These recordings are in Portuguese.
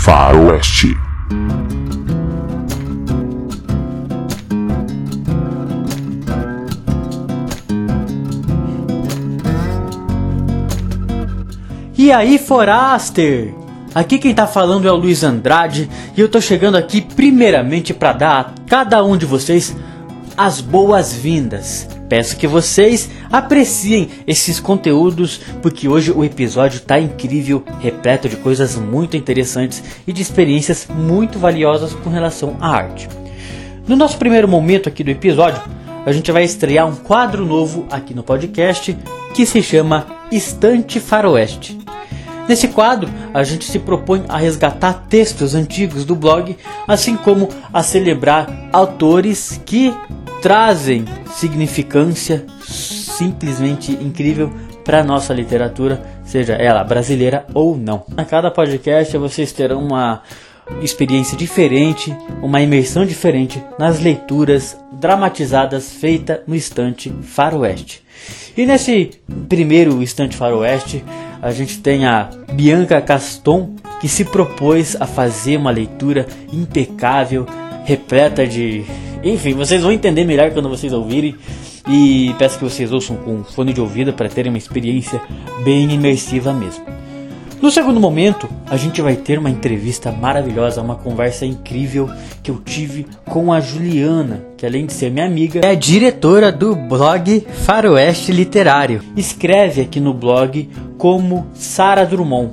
Faroeste. E aí, Foraster? Aqui quem tá falando é o Luiz Andrade e eu tô chegando aqui primeiramente para dar a cada um de vocês as boas-vindas. Peço que vocês apreciem esses conteúdos porque hoje o episódio tá incrível, repleto de coisas muito interessantes e de experiências muito valiosas com relação à arte. No nosso primeiro momento aqui do episódio, a gente vai estrear um quadro novo aqui no podcast que se chama Estante Faroeste. Nesse quadro, a gente se propõe a resgatar textos antigos do blog, assim como a celebrar autores que trazem significância simplesmente incrível para nossa literatura, seja ela brasileira ou não. A cada podcast vocês terão uma experiência diferente, uma imersão diferente nas leituras dramatizadas feita no estante Faroeste. E nesse primeiro estante Faroeste, a gente tem a Bianca Caston, que se propôs a fazer uma leitura impecável, repleta de. Enfim, vocês vão entender melhor quando vocês ouvirem. E peço que vocês ouçam com fone de ouvido para terem uma experiência bem imersiva mesmo. No segundo momento, a gente vai ter uma entrevista maravilhosa, uma conversa incrível que eu tive com a Juliana, que além de ser minha amiga, é diretora do blog Faroeste Literário. Escreve aqui no blog como Sara Drummond.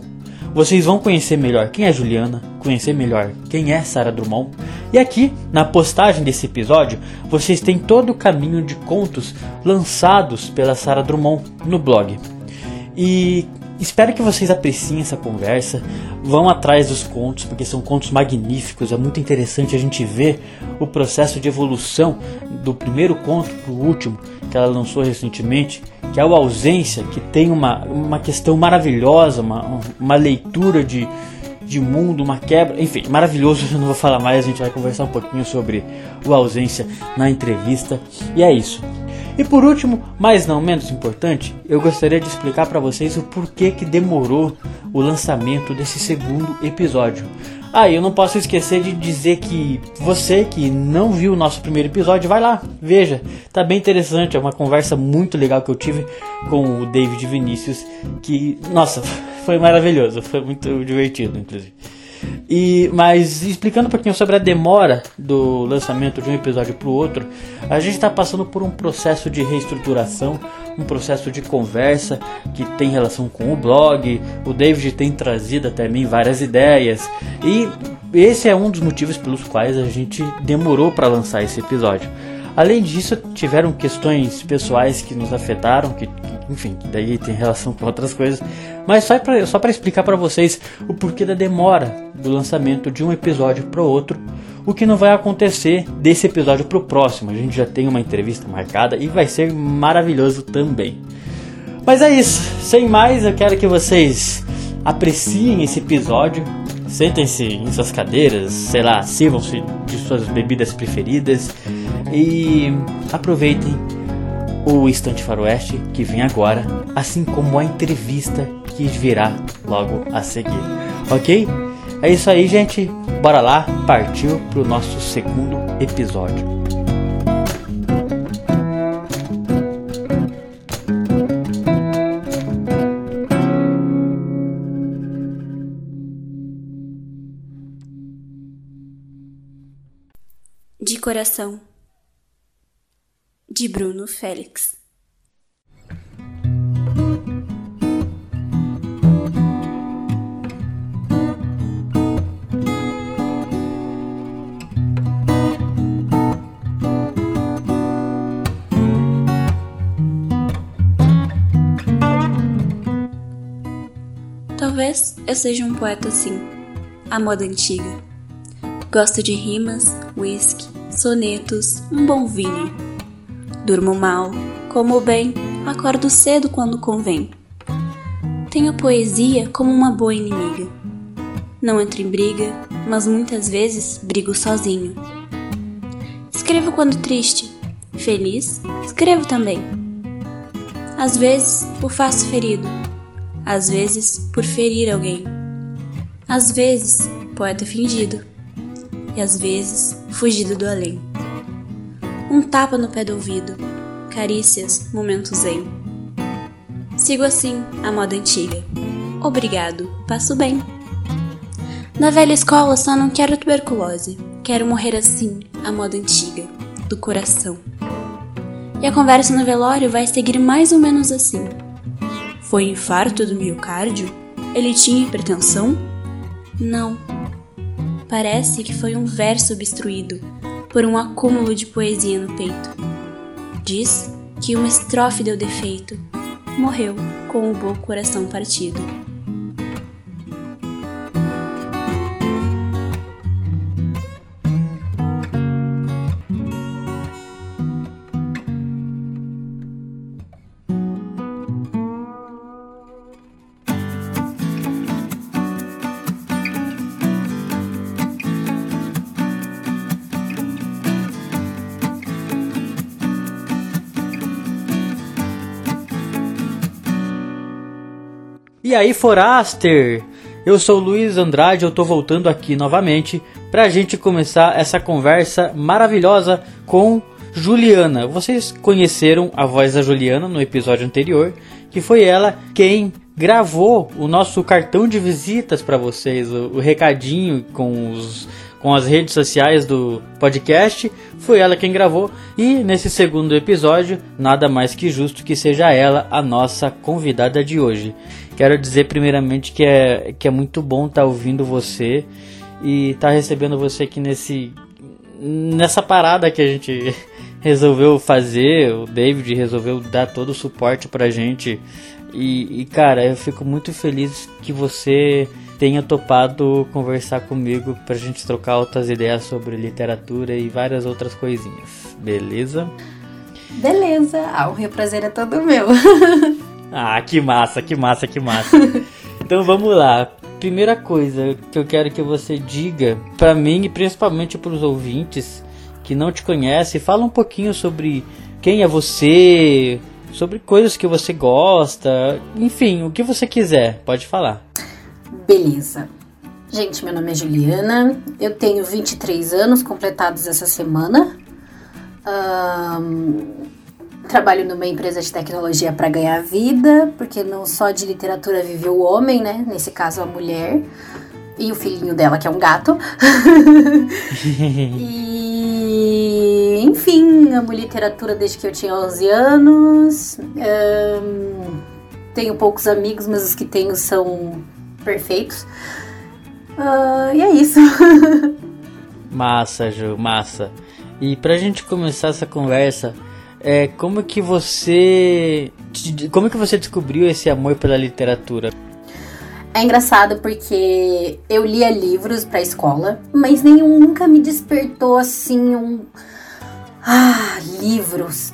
Vocês vão conhecer melhor quem é Juliana, conhecer melhor quem é Sara Drummond. E aqui, na postagem desse episódio, vocês têm todo o caminho de contos lançados pela Sara Drummond no blog. E Espero que vocês apreciem essa conversa, vão atrás dos contos, porque são contos magníficos, é muito interessante a gente ver o processo de evolução do primeiro conto para o último, que ela lançou recentemente, que é o Ausência, que tem uma, uma questão maravilhosa, uma, uma leitura de, de mundo, uma quebra, enfim, maravilhoso, eu não vou falar mais, a gente vai conversar um pouquinho sobre o Ausência na entrevista, e é isso. E por último, mas não menos importante, eu gostaria de explicar para vocês o porquê que demorou o lançamento desse segundo episódio. Ah, eu não posso esquecer de dizer que você que não viu o nosso primeiro episódio, vai lá, veja. Tá bem interessante, é uma conversa muito legal que eu tive com o David Vinícius, que, nossa, foi maravilhoso, foi muito divertido, inclusive. E, mas explicando um pouquinho sobre a demora do lançamento de um episódio para o outro, a gente está passando por um processo de reestruturação, um processo de conversa que tem relação com o blog. O David tem trazido até mim várias ideias e esse é um dos motivos pelos quais a gente demorou para lançar esse episódio. Além disso, tiveram questões pessoais que nos afetaram, que, enfim, que daí tem relação com outras coisas. Mas só para só explicar para vocês o porquê da demora do lançamento de um episódio para outro, o que não vai acontecer desse episódio para o próximo. A gente já tem uma entrevista marcada e vai ser maravilhoso também. Mas é isso, sem mais, eu quero que vocês apreciem esse episódio. Sentem-se em suas cadeiras, sei lá, sirvam-se de suas bebidas preferidas e aproveitem o Instante Faroeste que vem agora, assim como a entrevista que virá logo a seguir. Ok? É isso aí, gente. Bora lá, partiu pro nosso segundo episódio. Coração de Bruno Félix. Talvez eu seja um poeta assim, à moda antiga. Gosto de rimas, whisky, sonetos, um bom vinho Durmo mal, como bem, acordo cedo quando convém. Tenho poesia como uma boa inimiga. Não entro em briga, mas muitas vezes brigo sozinho. Escrevo quando triste, feliz, escrevo também. Às vezes o faço ferido, às vezes por ferir alguém. Às vezes, poeta fingido, e às vezes, fugido do além. Um tapa no pé do ouvido, carícias, momentos zen. Sigo assim a moda antiga. Obrigado, passo bem. Na velha escola só não quero tuberculose, quero morrer assim, a moda antiga, do coração. E a conversa no velório vai seguir mais ou menos assim. Foi infarto do miocárdio? Ele tinha hipertensão? Não. Parece que foi um verso obstruído por um acúmulo de poesia no peito. Diz que uma estrofe deu defeito. Morreu com o bom coração partido. E aí, Foraster? Eu sou Luiz Andrade, eu tô voltando aqui novamente pra gente começar essa conversa maravilhosa com Juliana. Vocês conheceram a voz da Juliana no episódio anterior, que foi ela quem gravou o nosso cartão de visitas para vocês, o, o recadinho com os com as redes sociais do podcast. Foi ela quem gravou. E nesse segundo episódio, nada mais que justo que seja ela a nossa convidada de hoje. Quero dizer primeiramente que é, que é muito bom estar tá ouvindo você e estar tá recebendo você aqui nesse nessa parada que a gente resolveu fazer, o David resolveu dar todo o suporte pra gente. E, e cara, eu fico muito feliz que você tenha topado conversar comigo pra gente trocar outras ideias sobre literatura e várias outras coisinhas. Beleza? Beleza, a e o prazer é todo meu. Ah, que massa, que massa, que massa. então vamos lá. Primeira coisa que eu quero que você diga para mim e principalmente para os ouvintes que não te conhecem, fala um pouquinho sobre quem é você, sobre coisas que você gosta, enfim, o que você quiser, pode falar. Beleza. Gente, meu nome é Juliana, eu tenho 23 anos completados essa semana. Um, Trabalho numa empresa de tecnologia para ganhar vida, porque não só de literatura vive o homem, né? Nesse caso, a mulher. E o filhinho dela, que é um gato. e, enfim, amo literatura desde que eu tinha 11 anos. Um, tenho poucos amigos, mas os que tenho são perfeitos. Uh, e é isso. massa, Ju, massa. E pra gente começar essa conversa, é, como que você como que você descobriu esse amor pela literatura? É engraçado porque eu lia livros para escola, mas nenhum nunca me despertou assim um ah, livros.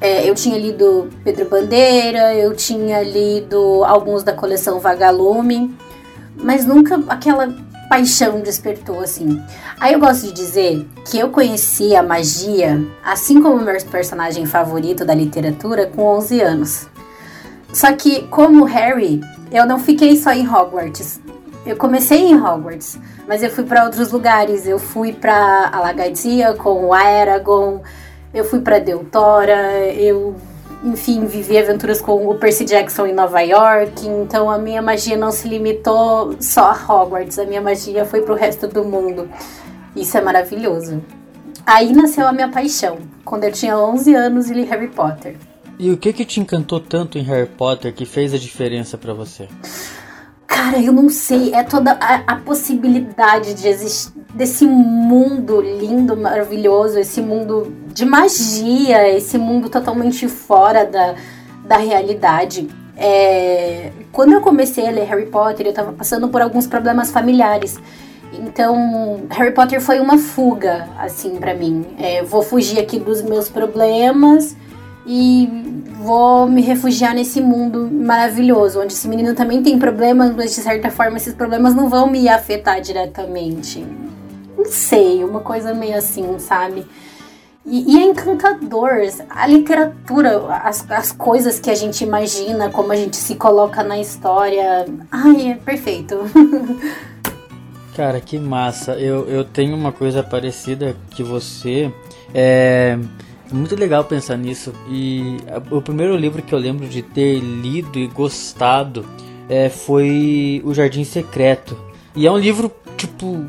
É, eu tinha lido Pedro Bandeira, eu tinha lido alguns da coleção Vagalume, mas nunca aquela paixão despertou assim. Aí eu gosto de dizer que eu conheci a magia, assim como o meu personagem favorito da literatura, com 11 anos. Só que, como Harry, eu não fiquei só em Hogwarts. Eu comecei em Hogwarts, mas eu fui para outros lugares. Eu fui para Alagatia com o Aragorn, eu fui para Deutora, eu enfim, vivi aventuras com o Percy Jackson em Nova York. Então a minha magia não se limitou só a Hogwarts, a minha magia foi pro resto do mundo. Isso é maravilhoso. Aí nasceu a minha paixão, quando eu tinha 11 anos e li Harry Potter. E o que que te encantou tanto em Harry Potter que fez a diferença para você? Cara, eu não sei. É toda a, a possibilidade de existir desse mundo lindo, maravilhoso, esse mundo de magia, esse mundo totalmente fora da, da realidade. É, quando eu comecei a ler Harry Potter, eu tava passando por alguns problemas familiares. Então, Harry Potter foi uma fuga, assim, para mim. É, vou fugir aqui dos meus problemas e vou me refugiar nesse mundo maravilhoso, onde esse menino também tem problemas, mas de certa forma esses problemas não vão me afetar diretamente. Não sei, uma coisa meio assim, sabe? E, e, é encantador. A literatura, as, as coisas que a gente imagina, como a gente se coloca na história. Ai, é perfeito. Cara, que massa. Eu, eu tenho uma coisa parecida que você. É muito legal pensar nisso. E o primeiro livro que eu lembro de ter lido e gostado é, foi O Jardim Secreto. E é um livro, tipo,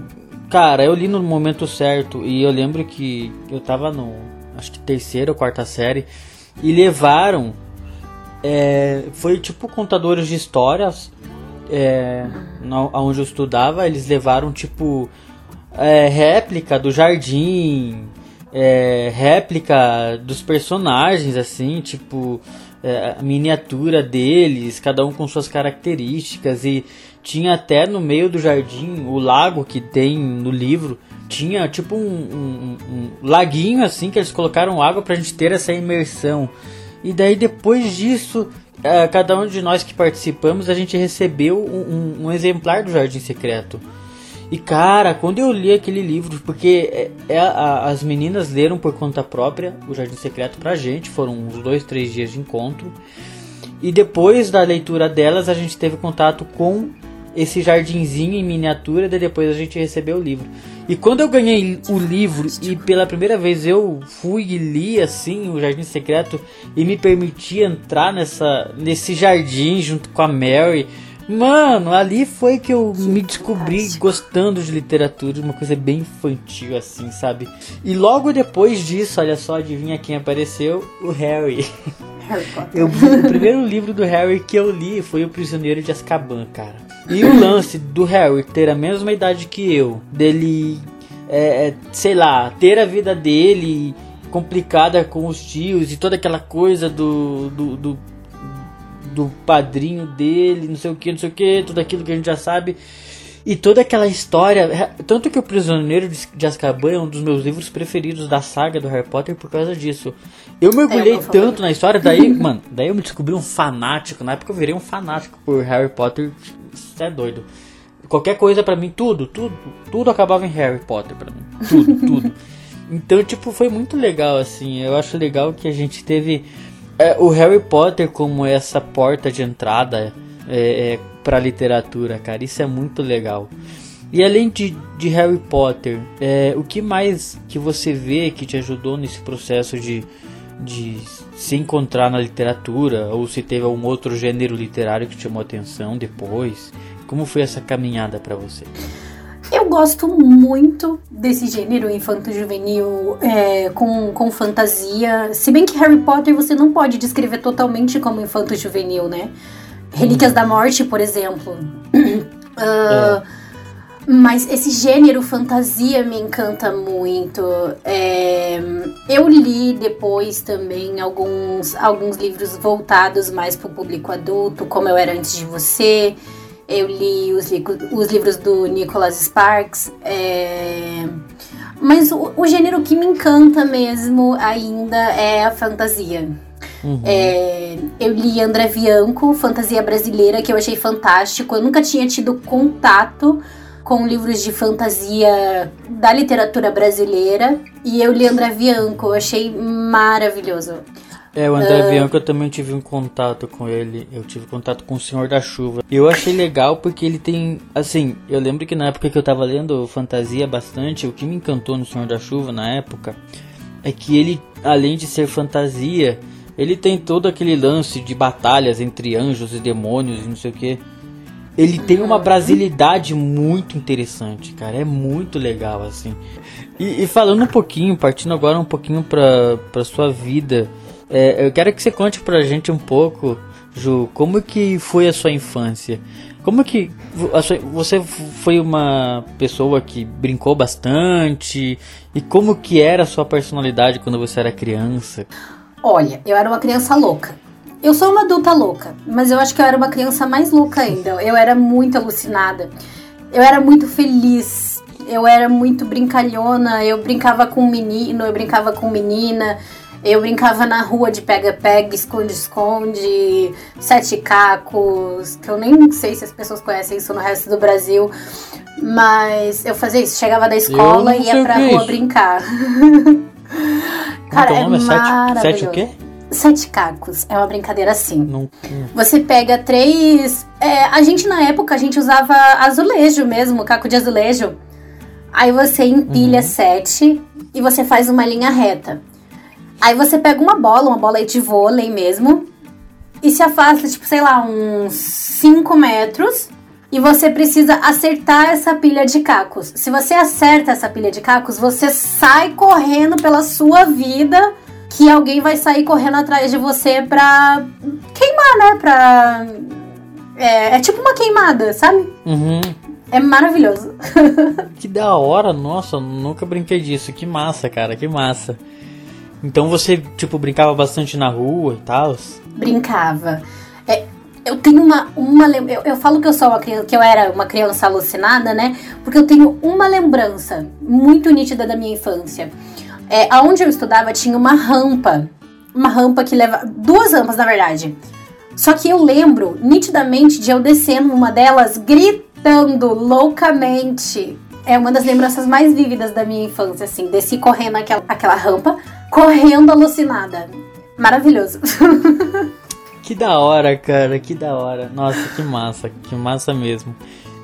cara, eu li no momento certo. E eu lembro que eu tava no, acho que terceira ou quarta série. E levaram. É, foi tipo contadores de histórias. É, onde eu estudava, eles levaram tipo é, réplica do jardim é, réplica dos personagens, assim, tipo, é, a miniatura deles, cada um com suas características. E tinha até no meio do jardim o lago que tem no livro. Tinha tipo um, um, um laguinho assim que eles colocaram água pra gente ter essa imersão. E daí depois disso, é, cada um de nós que participamos, a gente recebeu um, um exemplar do Jardim Secreto. E cara, quando eu li aquele livro, porque é, é a, as meninas leram por conta própria o Jardim Secreto pra gente, foram uns dois, três dias de encontro. E depois da leitura delas, a gente teve contato com esse jardinzinho em miniatura, e depois a gente recebeu o livro. E quando eu ganhei o livro e pela primeira vez eu fui e li assim o Jardim Secreto e me permiti entrar nessa nesse jardim junto com a Mary, Mano, ali foi que eu me descobri gostando de literatura, uma coisa bem infantil assim, sabe? E logo depois disso, olha só, adivinha quem apareceu? O Harry. Harry. Eu, o primeiro livro do Harry que eu li foi O Prisioneiro de Azkaban, cara. E o lance do Harry ter a mesma idade que eu, dele, é, é sei lá, ter a vida dele complicada com os tios e toda aquela coisa do, do, do do padrinho dele, não sei o que, não sei o que, tudo aquilo que a gente já sabe. E toda aquela história. Tanto que O Prisioneiro de Azkaban é um dos meus livros preferidos da saga do Harry Potter por causa disso. Eu mergulhei é tanto na história, daí, mano, daí eu me descobri um fanático. Na época eu virei um fanático por Harry Potter. Isso é doido. Qualquer coisa para mim, tudo, tudo, tudo acabava em Harry Potter para mim. Tudo, tudo. Então, tipo, foi muito legal, assim. Eu acho legal que a gente teve é, o Harry Potter como essa porta de entrada é, é, para literatura, cara, isso é muito legal. E além de, de Harry Potter, é, o que mais que você vê que te ajudou nesse processo de, de se encontrar na literatura? Ou se teve algum outro gênero literário que te chamou atenção depois? Como foi essa caminhada para você? Eu gosto muito desse gênero infanto-juvenil é, com, com fantasia. Se bem que Harry Potter você não pode descrever totalmente como infanto-juvenil, né? Relíquias da Morte, por exemplo. uh. Mas esse gênero fantasia me encanta muito. É, eu li depois também alguns, alguns livros voltados mais para o público adulto, como Eu Era Antes de Você. Eu li os, li os livros do Nicholas Sparks. É... Mas o, o, gênero que me encanta mesmo ainda é a fantasia. Uhum. É, eu li André Bianco, Fantasia Brasileira, que eu achei fantástico. Eu nunca tinha tido contato com livros de fantasia da literatura brasileira. E eu li André Bianco, eu achei maravilhoso. É, o André uh... Bianco eu também tive um contato com ele. Eu tive contato com o Senhor da Chuva. Eu achei legal porque ele tem. Assim, eu lembro que na época que eu tava lendo fantasia bastante, o que me encantou no Senhor da Chuva na época é que ele, além de ser fantasia, ele tem todo aquele lance de batalhas entre anjos e demônios e não sei o que. Ele tem uma brasilidade muito interessante, cara. É muito legal, assim. E, e falando um pouquinho, partindo agora um pouquinho pra, pra sua vida é, eu quero que você conte pra gente um pouco, Ju, como que foi a sua infância? Como que sua, você foi uma pessoa que brincou bastante? E como que era a sua personalidade quando você era criança? Olha, eu era uma criança louca. Eu sou uma adulta louca, mas eu acho que eu era uma criança mais louca ainda. Eu era muito alucinada. Eu era muito feliz. Eu era muito brincalhona. Eu brincava com menino, eu brincava com menina. Eu brincava na rua de pega-pega, esconde-esconde, sete cacos, que eu nem sei se as pessoas conhecem isso no resto do Brasil. Mas eu fazia isso, chegava da escola e ia pra rua isso. brincar. Cara, que é é Sete, sete o quê? Sete cacos. É uma brincadeira assim. Não, não- Você pega três. é, a gente na época a gente usava azulejo mesmo, caco de azulejo. Aí você empilha sete e você faz uma linha reta. Aí você pega uma bola, uma bola de vôlei mesmo, e se afasta, tipo, sei lá, uns 5 metros. E você precisa acertar essa pilha de cacos. Se você acerta essa pilha de cacos, você sai correndo pela sua vida. Que alguém vai sair correndo atrás de você pra queimar, né? Pra. É, é tipo uma queimada, sabe? Uhum. É maravilhoso. Que da hora, nossa, eu nunca brinquei disso. Que massa, cara, que massa. Então você, tipo, brincava bastante na rua e tal? Brincava. É, eu tenho uma. uma eu, eu falo que eu sou uma criança, que eu era uma criança alucinada, né? Porque eu tenho uma lembrança muito nítida da minha infância. É, aonde eu estudava tinha uma rampa. Uma rampa que leva. Duas rampas, na verdade. Só que eu lembro nitidamente de eu descendo uma delas gritando loucamente. É uma das lembranças mais vívidas da minha infância, assim. Desci correndo aquela, aquela rampa, correndo alucinada. Maravilhoso. Que da hora, cara, que da hora. Nossa, que massa, que massa mesmo.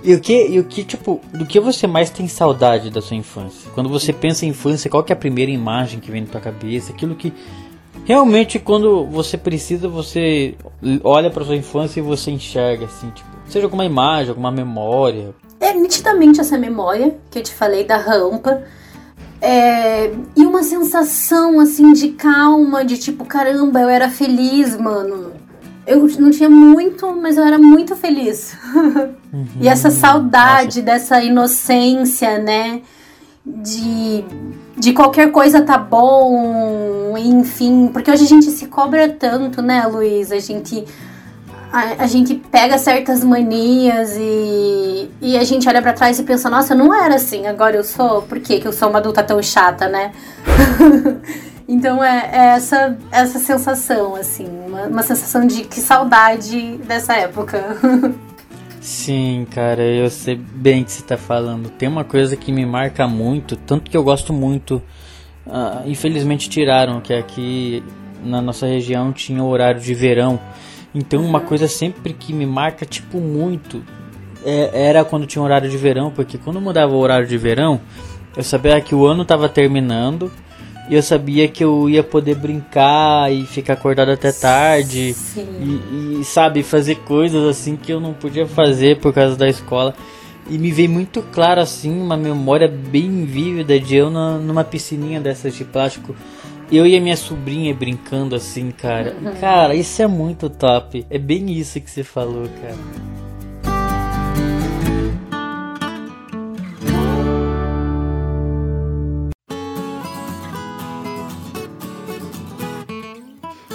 E o que, e o que, tipo, do que você mais tem saudade da sua infância? Quando você pensa em infância, qual é a primeira imagem que vem na tua cabeça? Aquilo que realmente quando você precisa, você olha pra sua infância e você enxerga assim, tipo, seja alguma imagem, alguma memória. É nitidamente essa memória que eu te falei da rampa. É, e uma sensação assim de calma, de tipo, caramba, eu era feliz, mano. Eu não tinha muito, mas eu era muito feliz. e essa saudade dessa inocência, né? De, de qualquer coisa tá bom, enfim. Porque hoje a gente se cobra tanto, né, Luiz? A gente a, a gente pega certas manias e, e a gente olha pra trás e pensa, nossa, não era assim, agora eu sou, por que que eu sou uma adulta tão chata, né? então é, é essa, essa sensação, assim, uma, uma sensação de que saudade dessa época. Sim, cara, eu sei bem que você tá falando. Tem uma coisa que me marca muito, tanto que eu gosto muito. ah, infelizmente tiraram, que aqui na nossa região tinha o horário de verão. Então uma coisa sempre que me marca, tipo, muito, é- era quando tinha horário de verão, porque quando mudava o horário de verão, eu sabia que o ano tava terminando e eu sabia que eu ia poder brincar e ficar acordado até tarde. E, e, sabe, fazer coisas assim que eu não podia fazer por causa da escola. E me veio muito claro assim, uma memória bem vívida de eu na- numa piscininha dessas de plástico. Eu e a minha sobrinha brincando assim, cara. Cara, isso é muito top. É bem isso que você falou, cara.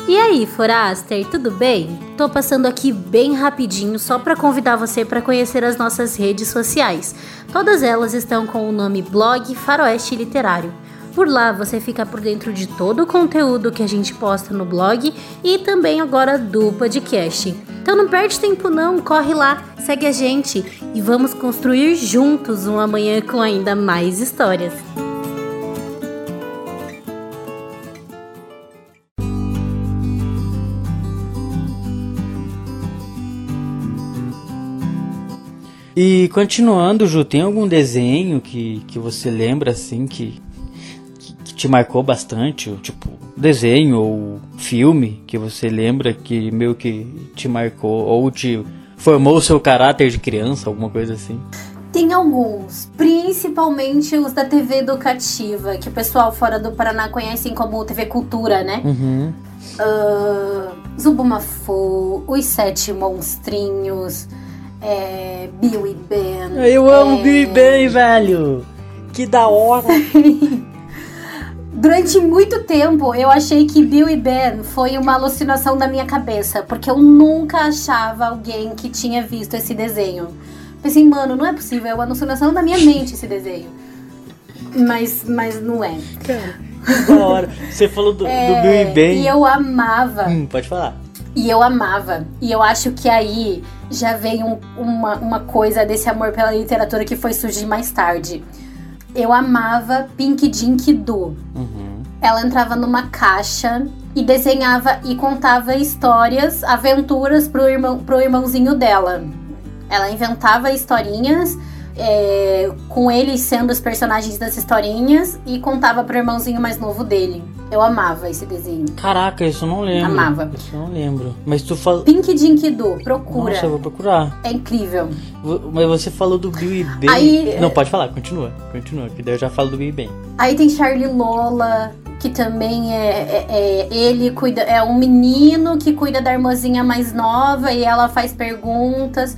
E aí, Foraster, tudo bem? Tô passando aqui bem rapidinho só para convidar você para conhecer as nossas redes sociais. Todas elas estão com o nome Blog Faroeste Literário. Por lá você fica por dentro de todo o conteúdo que a gente posta no blog e também agora do podcast. Então não perde tempo não, corre lá, segue a gente e vamos construir juntos um amanhã com ainda mais histórias. E continuando, Ju, tem algum desenho que, que você lembra assim que, te marcou bastante? Tipo, desenho ou filme que você lembra que meio que te marcou ou te formou o seu caráter de criança, alguma coisa assim? Tem alguns, principalmente os da TV educativa, que o pessoal fora do Paraná conhecem como TV Cultura, né? Uhum. Ah, Zubumafu, Os Sete Monstrinhos, é, Bill e Ben. Eu amo é, Bill e Ben, velho! Que da hora! Durante muito tempo eu achei que Bill e Ben foi uma alucinação da minha cabeça, porque eu nunca achava alguém que tinha visto esse desenho. Pensei, mano, não é possível, é uma alucinação da minha mente esse desenho. Mas, mas não é. Que da hora! Você falou do, do É, Bill e Ben. E eu amava. Hum, pode falar. E eu amava. E eu acho que aí já veio um- uma, uma coisa desse amor pela literatura que foi surgir mais tarde. Eu amava Pink Dink Doo. Uhum. ela entrava numa caixa e desenhava e contava histórias, aventuras pro, irmão, pro irmãozinho dela. Ela inventava historinhas é, com eles sendo os personagens das historinhas e contava pro irmãozinho mais novo dele. Eu amava esse desenho. Caraca, isso eu não lembro. Amava. Isso eu não lembro. Mas tu falou. Pink Dink Doo, procura. Nossa, eu vou procurar. É incrível. Mas você falou do Bill e Ben. Aí- Não, pode falar, continua. Continua, que daí eu já falo do Bill e Ben. Aí tem Charlie Lola, que também é, é- é- ele cuida, é um menino que cuida da irmãzinha mais nova e ela faz perguntas.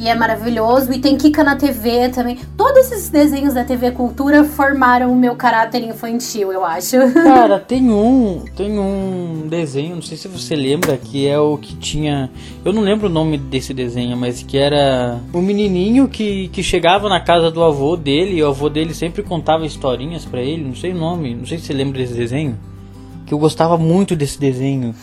E é maravilhoso. E tem Kika na TV também. Todos esses desenhos da TV Cultura formaram o meu caráter infantil, eu acho. Cara, tem um. Tem um desenho, não sei se você lembra, que é o que tinha. Eu não lembro o nome desse desenho, mas que era um menininho que, que chegava na casa do avô dele e o avô dele sempre contava historinhas pra ele, não sei o nome, não sei se você lembra desse desenho. Que eu gostava muito desse desenho.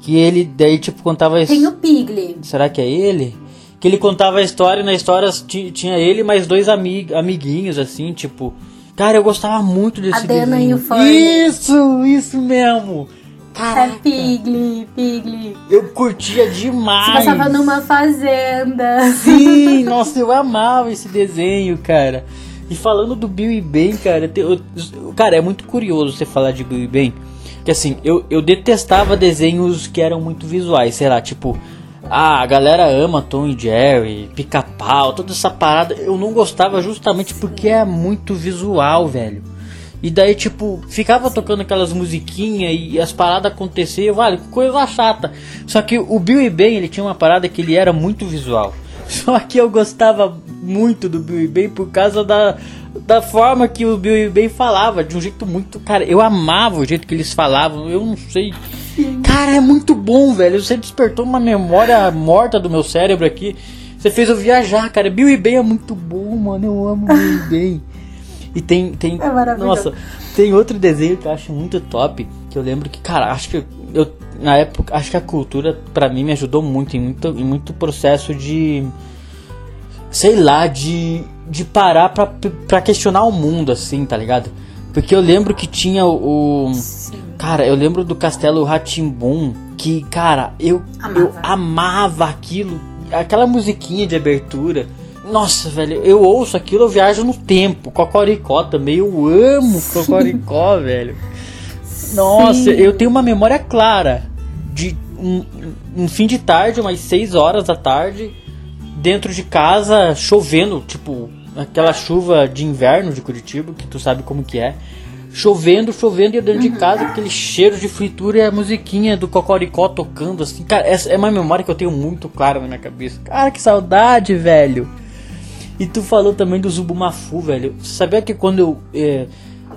Que ele daí tipo contava Tem o Pigli. Será que é ele? Que ele contava a história e na história ti- tinha ele e mais dois amig amiguinhos, assim, tipo. Cara, eu gostava muito desse A Dana desenho. e o Fernie. Isso, isso mesmo. É Caraca, Pigli, Pigli. eu curtia demais. passava numa fazenda. Sim, nossa, eu amava esse desenho, cara. E falando do Bill e Ben, cara, eu- cara, é muito curioso você falar de Bill e Ben. Que assim, eu, eu detestava desenhos que eram muito visuais, sei lá, tipo, ah, a galera ama Tom e Jerry, pica-pau, toda essa parada. Eu não gostava justamente porque é muito visual, velho. E daí, tipo, ficava tocando aquelas musiquinhas e as paradas aconteciam, vale, coisa chata. Só que o Bill e Ben, ele tinha uma parada que ele era muito visual. Só que eu gostava muito do Bill e Ben por causa da, da forma que o Bill e Ben falava, de um jeito muito. Cara, eu amava o jeito que eles falavam, eu não sei. Cara, é muito bom, velho. Você despertou uma memória morta do meu cérebro aqui. Você fez eu viajar, cara. Bill e Ben é muito bom, mano. Eu amo Bill e Ben. E tem, tem. É maravilhoso. Nossa, tem outro desenho que eu acho muito top. Que eu lembro que, cara, acho que eu. Na época, acho que a cultura, pra mim, me ajudou muito em muito, em muito processo de. Sei lá, de. De parar pra, pra questionar o mundo, assim, tá ligado? Porque eu lembro que tinha o. Cara, eu lembro do Castelo Ratimbum. Que, cara, eu Amava. eu amava aquilo. Aquela musiquinha de abertura. Nossa, velho, eu ouço aquilo, eu viajo no tempo. Cocoricó também, eu amo Cocoricó, velho. Nossa, Sim. eu tenho uma memória clara de um, um fim de tarde, umas 6 horas da tarde, dentro de casa, chovendo, tipo, aquela chuva de inverno de Curitiba, que tu sabe como que é. Chovendo, chovendo e dentro de casa, aquele cheiro de fritura e a musiquinha do Cocoricó tocando, assim. Cara, essa é uma memória que eu tenho muito clara na minha cabeça. Cara, que saudade, velho. E tu falou também do Zubumafu, velho. Você sabia que quando eu. é,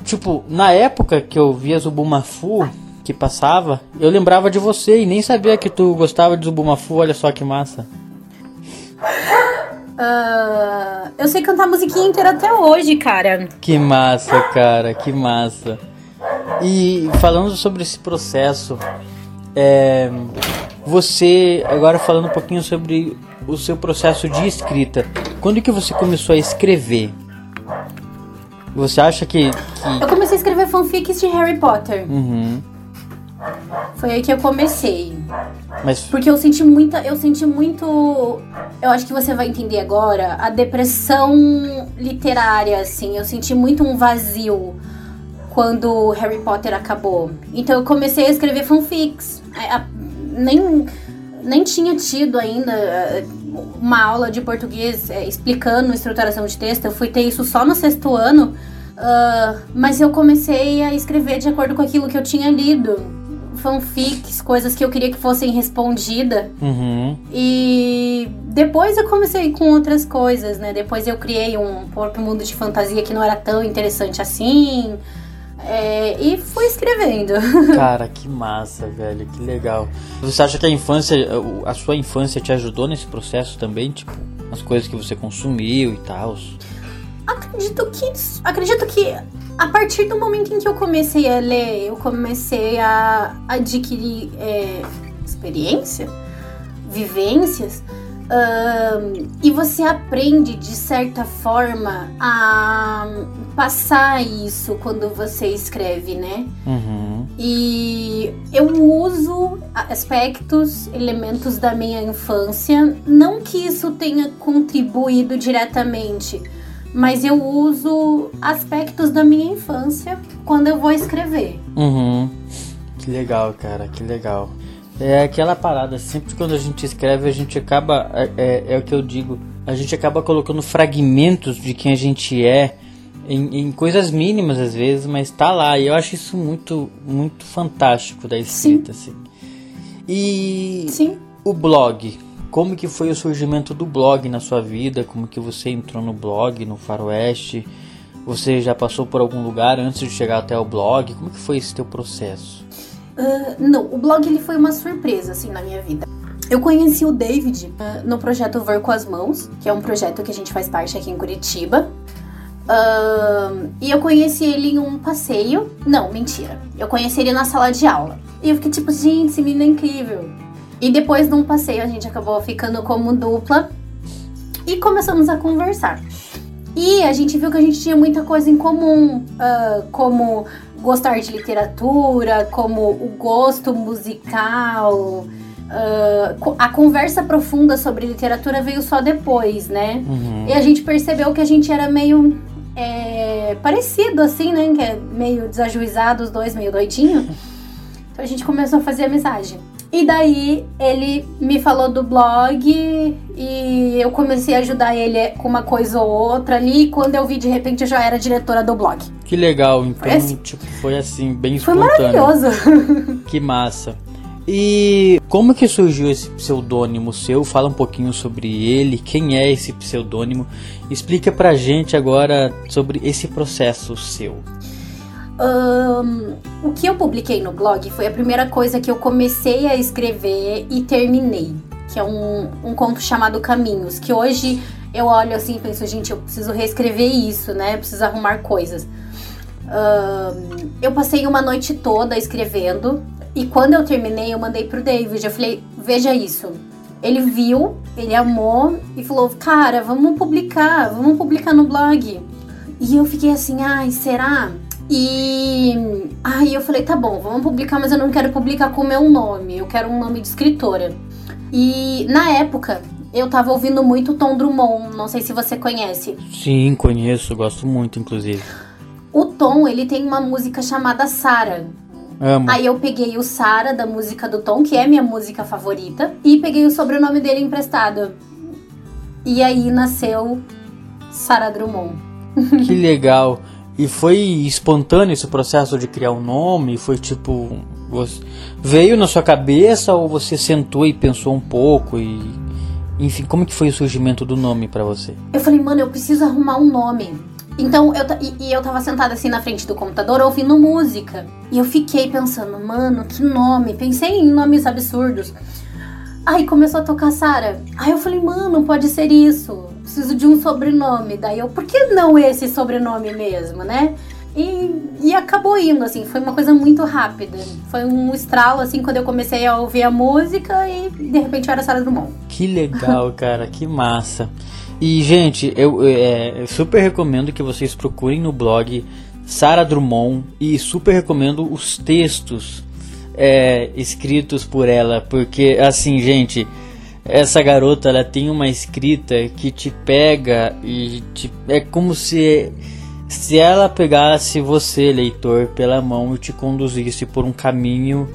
tipo, na época que eu via Zubumafu, que passava, eu lembrava de você e nem sabia que tu gostava de Zubumafu, olha só que massa. Ah, eu sei cantar musiquinha inteira até hoje, cara. Que massa, cara, que massa. E falando sobre esse processo, é, você, agora falando um pouquinho sobre o seu processo de escrita, quando que você começou a escrever? Você acha que. que... Eu comecei a escrever fanfics de Harry Potter. Uhum. Foi aí que eu comecei. Mas Porque eu senti muita. Eu senti muito. Eu acho que você vai entender agora. A depressão literária, assim. Eu senti muito um vazio quando Harry Potter acabou. Então eu comecei a escrever fanfics. É, a- nem, nem tinha tido ainda é, uma aula de português é, explicando estruturação de texto. Eu fui ter isso só no sexto ano. ah, mas eu comecei a escrever de acordo com aquilo que eu tinha lido. Fanfics, coisas que eu queria que fossem respondidas. Uhum. E depois eu comecei com outras coisas, né? Depois eu criei um próprio mundo de fantasia que não era tão interessante assim. é, e fui escrevendo. Cara, que massa, velho, que legal. Você acha que a infância, a sua infância te ajudou nesse processo também? Tipo, as coisas que você consumiu e tal? acredito que. Acredito que a partir do momento em que eu comecei a ler, eu comecei a adquirir é, experiência, vivências. Um, e você aprende de certa forma a passar isso quando você escreve, né? Uhum. E eu uso aspectos, elementos da minha infância, não que isso tenha contribuído diretamente, mas eu uso aspectos da minha infância quando eu vou escrever. Uhum. Que legal, cara, que legal. É aquela parada, sempre quando a gente escreve, a gente acaba. É, é, é, o que eu digo, a gente acaba colocando fragmentos de quem a gente é em, em, coisas mínimas às vezes, mas tá lá. E eu acho isso muito, muito fantástico da escrita, Sim. assim. E Sim. o blog. Como que foi o surgimento do blog na sua vida? Como que você entrou no blog, no Faroeste? Você já passou por algum lugar antes de chegar até o blog? Como que foi esse teu processo? Uh, não, o blog ele foi uma surpresa assim na minha vida. Eu conheci o David uh, no projeto Ver com as Mãos, que é um projeto que a gente faz parte aqui em Curitiba. Uh, e eu conheci ele em um passeio. Não, mentira. Eu conheci ele na sala de aula. E eu fiquei tipo, gente, esse menino é incrível. E depois, num passeio, a gente acabou ficando como dupla e começamos a conversar. E a gente viu que a gente tinha muita coisa em comum, uh, como gostar de literatura, como o gosto musical. Uh, a conversa profunda sobre literatura veio só depois, né? Uhum. E a gente percebeu que a gente era meio é, parecido, assim, né? Que é meio desajuizado, os dois meio doidinho. Então a gente começou a fazer amizade. E daí ele me falou do blog e eu comecei a ajudar ele com uma coisa ou outra ali. E quando eu vi, de repente, eu já era diretora do blog. Que legal, então, foi assim, tipo, foi assim, bem foi espontâneo. Foi maravilhoso. Que massa. E como que surgiu esse pseudônimo seu? Fala um pouquinho sobre ele, quem é esse pseudônimo? Explica pra gente agora sobre esse processo seu. Um, o que eu publiquei no blog foi a primeira coisa que eu comecei a escrever e terminei, que é um, um conto chamado Caminhos, que hoje eu olho assim e penso, gente, eu preciso reescrever isso, né? Eu preciso arrumar coisas. Um, eu passei uma noite toda escrevendo e quando eu terminei, eu mandei pro David. Eu falei, veja isso. Ele viu, ele amou e falou, cara, vamos publicar, vamos publicar no blog. E eu fiquei assim, ai, será? E aí eu falei, tá bom, vamos publicar, mas eu não quero publicar com o meu nome, eu quero um nome de escritora. E na época, eu tava ouvindo muito Tom Drummond, não sei se você conhece. Sim, conheço, gosto muito, inclusive. O Tom, ele tem uma música chamada Sara. Amo. Aí eu peguei o Sara da música do Tom, que é minha música favorita, e peguei o sobrenome dele emprestado. E aí nasceu Sara Drummond. Que legal. E foi espontâneo esse processo de criar um nome? Foi tipo. Veio na sua cabeça ou você sentou e pensou um pouco e. Enfim, como que foi o surgimento do nome para você? Eu falei, mano, eu preciso arrumar um nome. Então, eu, e, e, eu tava sentada assim na frente do computador ouvindo música. E eu fiquei pensando, mano, que nome? Pensei em nomes absurdos. Aí começou a tocar Sara. Aí eu falei, mano, pode ser isso. Preciso de um sobrenome. Daí eu, por que não esse sobrenome mesmo, né? E, e acabou indo, assim, foi uma coisa muito rápida. Foi um estralo, assim, quando eu comecei a ouvir a música e de repente eu era Sara Drummond. Que legal, cara, que massa. E, gente, eu, é, super recomendo que vocês procurem no blog Sara Drummond e super recomendo os textos é, escritos por ela, porque, assim, gente, essa garota ela tem uma escrita que te pega e te, é como se se ela pegasse você, leitor, pela mão e te conduzisse por um caminho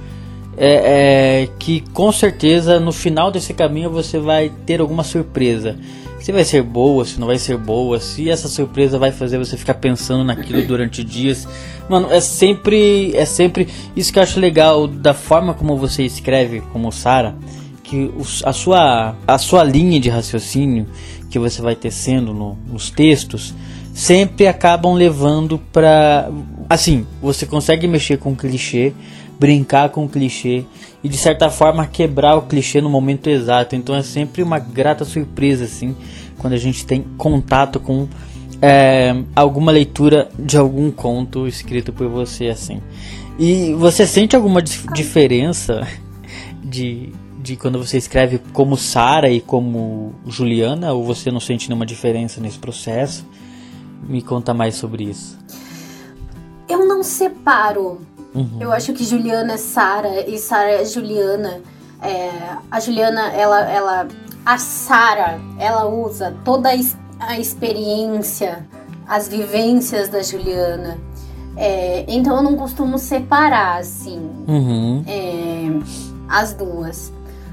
é, é, que com certeza no final desse caminho você vai ter alguma surpresa. Se vai ser boa, se não vai ser boa, se essa surpresa vai fazer você ficar pensando naquilo durante dias. Mano, é sempre é sempre isso que eu acho legal da forma como você escreve, como Sara, que a sua a sua linha de raciocínio que você vai tecendo no, nos textos sempre acabam levando para assim, você consegue mexer com clichê, brincar com clichê e de certa forma quebrar o clichê no momento exato. Então é sempre uma grata surpresa assim quando a gente tem contato com é, alguma leitura de algum conto escrito por você assim. E você sente alguma diferença de, de quando você escreve como Sara e como Juliana, ou você não sente nenhuma diferença nesse processo? Me conta mais sobre isso. Eu não separo. Uhum. Eu acho que Juliana é Sara e Sara é Juliana. É, a Juliana, ela, ela, a Sara, ela usa toda a, experiência, as vivências da Juliana. É, então eu não costumo separar assim Uhum. é, as duas.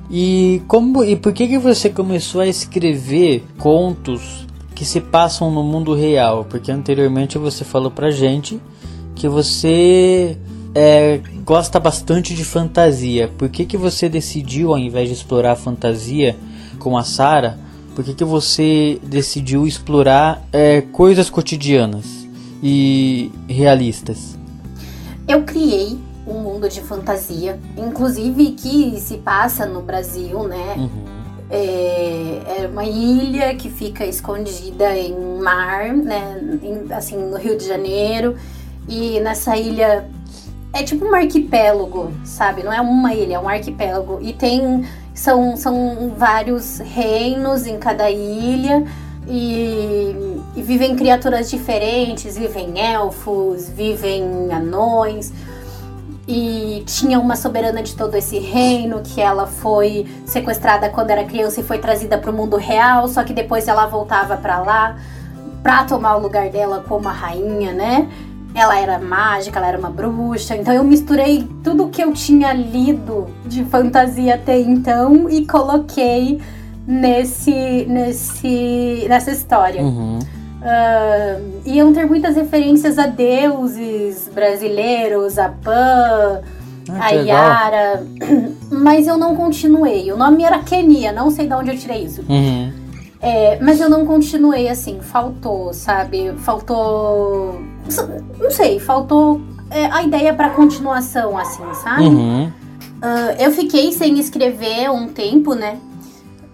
E como e por que que você começou a escrever contos que se passam no mundo real? Porque anteriormente você falou pra gente que você é, gosta bastante de fantasia. Por que que você decidiu, ao invés de explorar a fantasia com a Sara, por que que você decidiu explorar é, coisas cotidianas e realistas? Eu criei um mundo de fantasia, inclusive que se passa no Brasil, né? Uhum. É, é uma ilha que fica escondida em mar, né? em- assim, no Rio de Janeiro. E nessa ilha é tipo um arquipélago, sabe? Não é uma ilha, é um arquipélago. E tem. São, são vários reinos em cada ilha. E, e vivem criaturas diferentes, vivem elfos, vivem anões. E tinha uma soberana de todo esse reino que ela foi sequestrada quando era criança e foi trazida para o mundo real, só que depois ela voltava para lá para tomar o lugar dela como a rainha, né? Ela era mágica, ela era uma bruxa. Então eu misturei tudo que eu tinha lido de fantasia até então e coloquei nesse nesse nessa história. Uhum. Ah, iam ter muitas referências a deuses brasileiros, a Pan, Ah, a que legal. Yara, mas eu não continuei. O nome era Kenia, não sei de onde eu tirei isso. Uhum. É, mas eu não continuei assim, faltou, sabe? Faltou. Não sei, faltou é, a ideia pra continuação, assim, sabe? Uhum. Ah, eu fiquei sem escrever um tempo, né?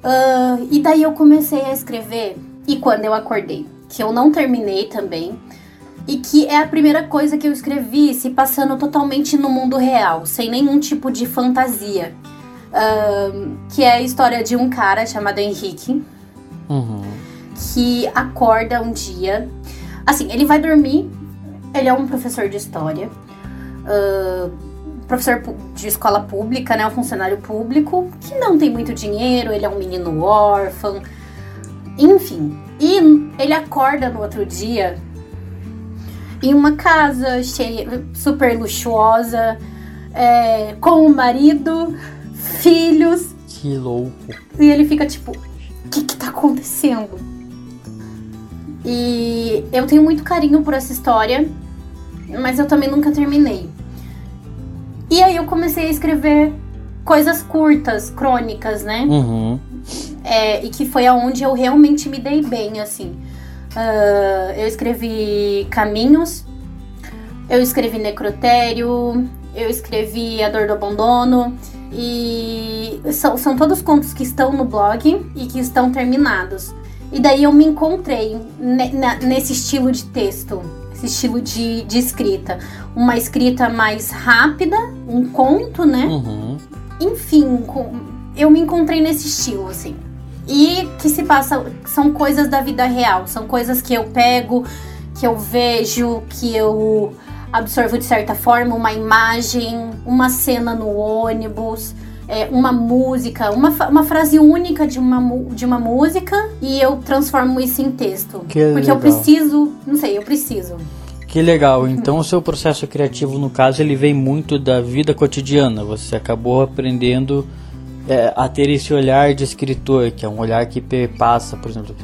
Ah, e daí eu comecei a escrever. E quando eu acordei, que eu não terminei também. E que é a primeira coisa que eu escrevi, se passando totalmente no mundo real, sem nenhum tipo de fantasia. Ah, que é a história de um cara chamado Henrique, Uhum. que acorda um dia. Assim, ele vai dormir. Ele é um professor de história. ah, professor de escola pública, né? Um funcionário público que não tem muito dinheiro. Ele é um menino órfão. Enfim. E ele acorda no outro dia em uma casa cheia, super luxuosa, é, com o marido, filhos. Que louco. E ele fica tipo, o que que tá acontecendo? E eu tenho muito carinho por essa história, mas eu também nunca terminei. E aí eu comecei a escrever coisas curtas, crônicas, né? Uhum. É, e que foi aonde eu realmente me dei bem, assim. Ah, eu escrevi Caminhos, eu escrevi Necrotério, eu escrevi A Dor do Abandono, e são, são todos contos que estão no blog e que estão terminados. E daí eu me encontrei nesse estilo de texto, esse estilo de, de escrita. Uma escrita mais rápida, um conto, né? Uhum. enfim, com- eu me encontrei nesse estilo, assim. E que se passa, são coisas da vida real, são coisas que eu pego, que eu vejo, que eu absorvo de certa forma, uma imagem, uma cena no ônibus, é, uma música, uma, uma frase única de uma, de uma música e eu transformo isso em texto. Que Porque eu legal. preciso, não sei, eu preciso. Que legal. Então o seu processo criativo, no caso, ele vem muito da vida cotidiana. Você acabou aprendendo é, a ter esse olhar de escritor, que é um olhar que perpassa, por exemplo,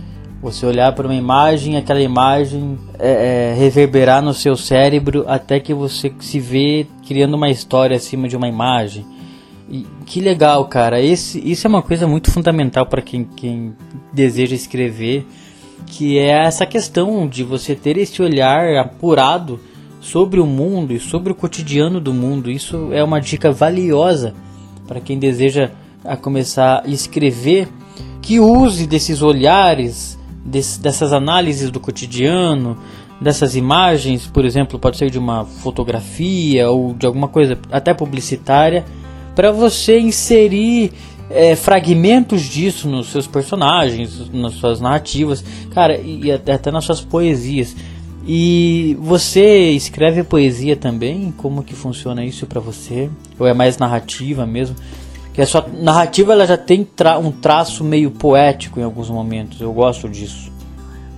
você olhar para uma imagem, aquela imagem é, é, reverberar no seu cérebro até que você se vê criando uma história acima de uma imagem. E que legal, cara. Esse, isso é uma coisa muito fundamental para quem, quem deseja escrever que é essa questão de você ter esse olhar apurado sobre o mundo e sobre o cotidiano do mundo. Isso é uma dica valiosa para quem deseja a começar a escrever, que use desses olhares, desse- dessas análises do cotidiano, dessas imagens, por exemplo, pode ser de uma fotografia ou de alguma coisa até publicitária, para você inserir é, fragmentos disso nos seus personagens, nas suas narrativas, cara, e até nas suas poesias. E você escreve poesia também? Como que funciona isso para você? Ou é mais narrativa mesmo? Que a sua narrativa ela já tem tra um traço meio poético em alguns momentos. Eu gosto disso.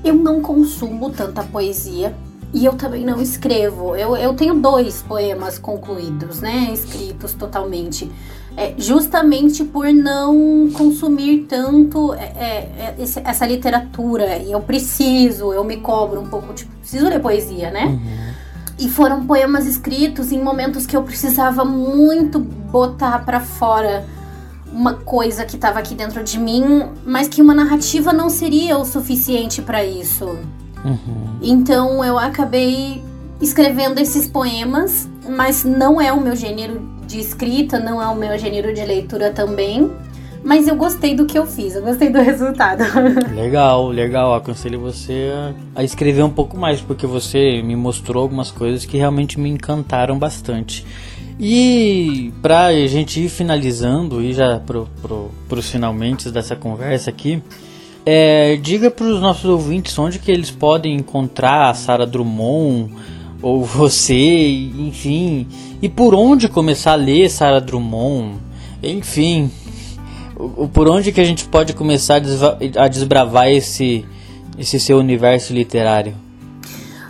Eu não consumo tanta poesia e eu também não escrevo. Eu, eu tenho dois poemas concluídos, né? Escritos totalmente. É, justamente por não consumir tanto é, é, é essa literatura. E eu preciso, eu me cobro um pouco, tipo, preciso ler poesia, né? Uhum. E foram poemas escritos em momentos que eu precisava muito botar para fora uma coisa que estava aqui dentro de mim, mas que uma narrativa não seria o suficiente para isso. Uhum. Então eu acabei escrevendo esses poemas, mas não é o meu gênero de escrita, não é o meu gênero de leitura também. Mas eu gostei do que eu fiz, eu gostei do resultado. Legal, legal. Aconselho você a escrever um pouco mais, porque você me mostrou algumas coisas que realmente me encantaram bastante. E pra gente ir finalizando e já pro, pro, pros finalmente dessa conversa aqui, é, diga para os nossos ouvintes onde que eles podem encontrar a Sara Drummond ou você, enfim, e por onde começar a ler Sara Drummond, enfim, o, por onde que a gente pode começar a, a desbravar esse esse seu universo literário?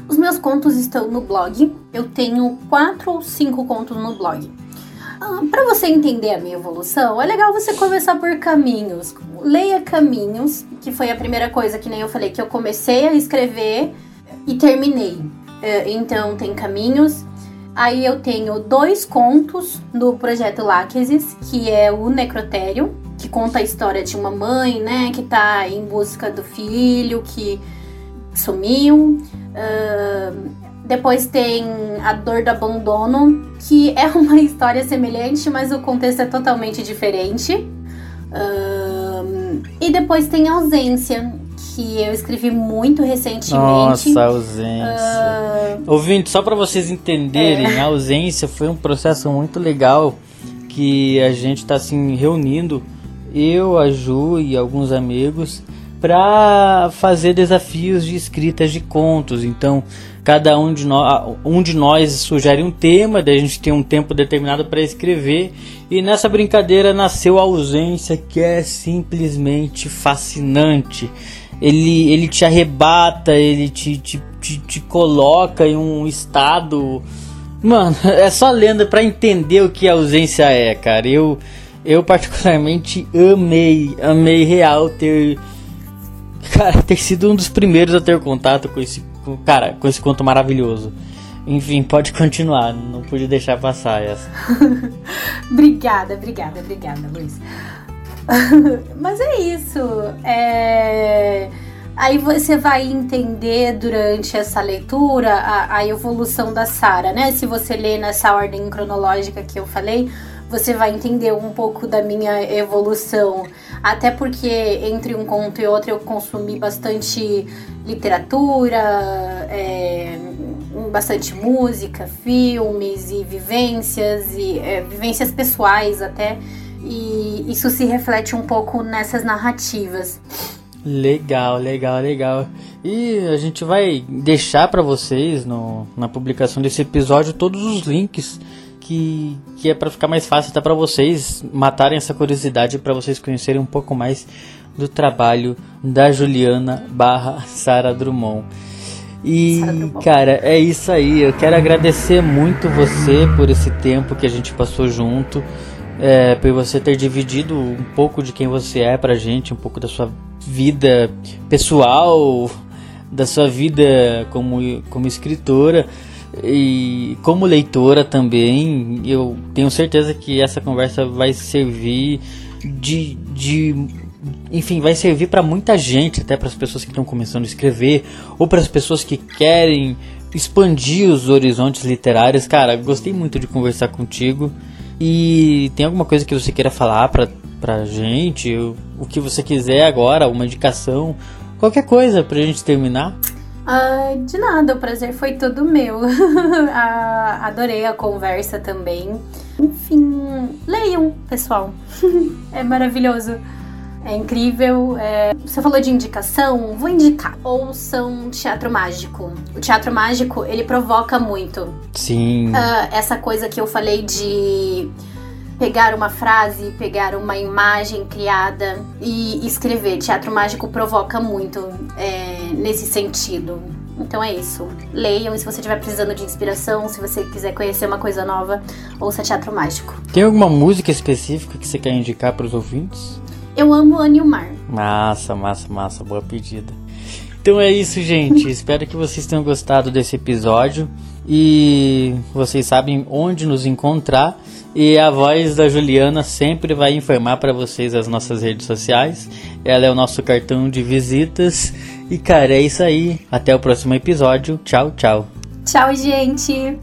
Os meus contos estão no blog. Eu tenho quatro ou cinco contos no blog. Ah, para você entender a minha evolução, é legal você começar por caminhos. Leia Caminhos, que foi a primeira coisa que nem eu falei, que eu comecei a escrever e terminei. É, então tem caminhos. Aí eu tenho dois contos do projeto Láquesis, que é o Necrotério, que conta a história de uma mãe, né, que tá em busca do filho que sumiu. Uh, depois tem A Dor do Abandono, que é uma história semelhante, mas o contexto é totalmente diferente. Uh, e depois tem Ausência, que eu escrevi muito recentemente. Nossa, ausência. Uh... Ouvinte, só para vocês entenderem, é. a ausência foi um processo muito legal que a gente está assim reunindo, eu, a Ju e alguns amigos, para fazer desafios de escritas de contos. Então, cada um de nós, um de nós sugere um tema, daí a gente tem um tempo determinado para escrever. E nessa brincadeira nasceu a ausência, que é simplesmente fascinante ele, ele te arrebata, ele te, te, te, te coloca em um estado. Mano, é só lenda para entender o que a ausência é, cara. Eu, eu particularmente amei, amei real ter. Cara, ter sido um dos primeiros a ter contato com esse. Com, cara, com esse conto maravilhoso. Enfim, pode continuar, não pude deixar passar essa. obrigada, obrigada, obrigada, Luiz. Mas é isso. É... Aí você vai entender durante essa leitura a, a evolução da Sara, né? Se você ler nessa ordem cronológica que eu falei, você vai entender um pouco da minha evolução. Até porque entre um conto e outro eu consumi bastante literatura, é, bastante música, filmes e vivências, e é, vivências pessoais até e isso se reflete um pouco nessas narrativas. Legal, legal, legal. E a gente vai deixar para vocês no, na publicação desse episódio todos os links que, que é para ficar mais fácil até para vocês matarem essa curiosidade para vocês conhecerem um pouco mais do trabalho da Juliana barra Sara Drummond. E, cara, é isso aí. Eu quero agradecer muito você por esse tempo que a gente passou junto é, por você ter dividido um pouco de quem você é pra gente, um pouco da sua vida pessoal, da sua vida como, como escritora e como leitora também. Eu tenho certeza que essa conversa vai servir de, de enfim, vai servir para muita gente, até para as pessoas que estão começando a escrever ou para as pessoas que querem expandir os horizontes literários. Cara, gostei muito de conversar contigo. E tem alguma coisa que você queira falar pra, pra gente? O, o que você quiser agora, uma indicação, qualquer coisa pra gente terminar? Uh, de nada, o prazer foi todo meu. uh, adorei a conversa também. Enfim, leiam, pessoal. é maravilhoso. É incrível. É... Você falou de indicação? Vou indicar. Ouçam Teatro Mágico. O Teatro Mágico, ele provoca muito. Sim. Uh, essa coisa que eu falei de pegar uma frase, pegar uma imagem criada e escrever. Teatro Mágico provoca muito é, nesse sentido. Então é isso. Leiam e se você estiver precisando de inspiração, se você quiser conhecer uma coisa nova, ouça Teatro Mágico. Tem alguma música específica que você quer indicar para os ouvintes? Eu amo Anilmar. Massa, massa, massa. Boa pedida. Então é isso, gente. Espero que vocês tenham gostado desse episódio. E vocês sabem onde nos encontrar. E a voz da Juliana sempre vai informar para vocês as nossas redes sociais. Ela é o nosso cartão de visitas. E cara, é isso aí. Até o próximo episódio. Tchau, tchau. Tchau, gente.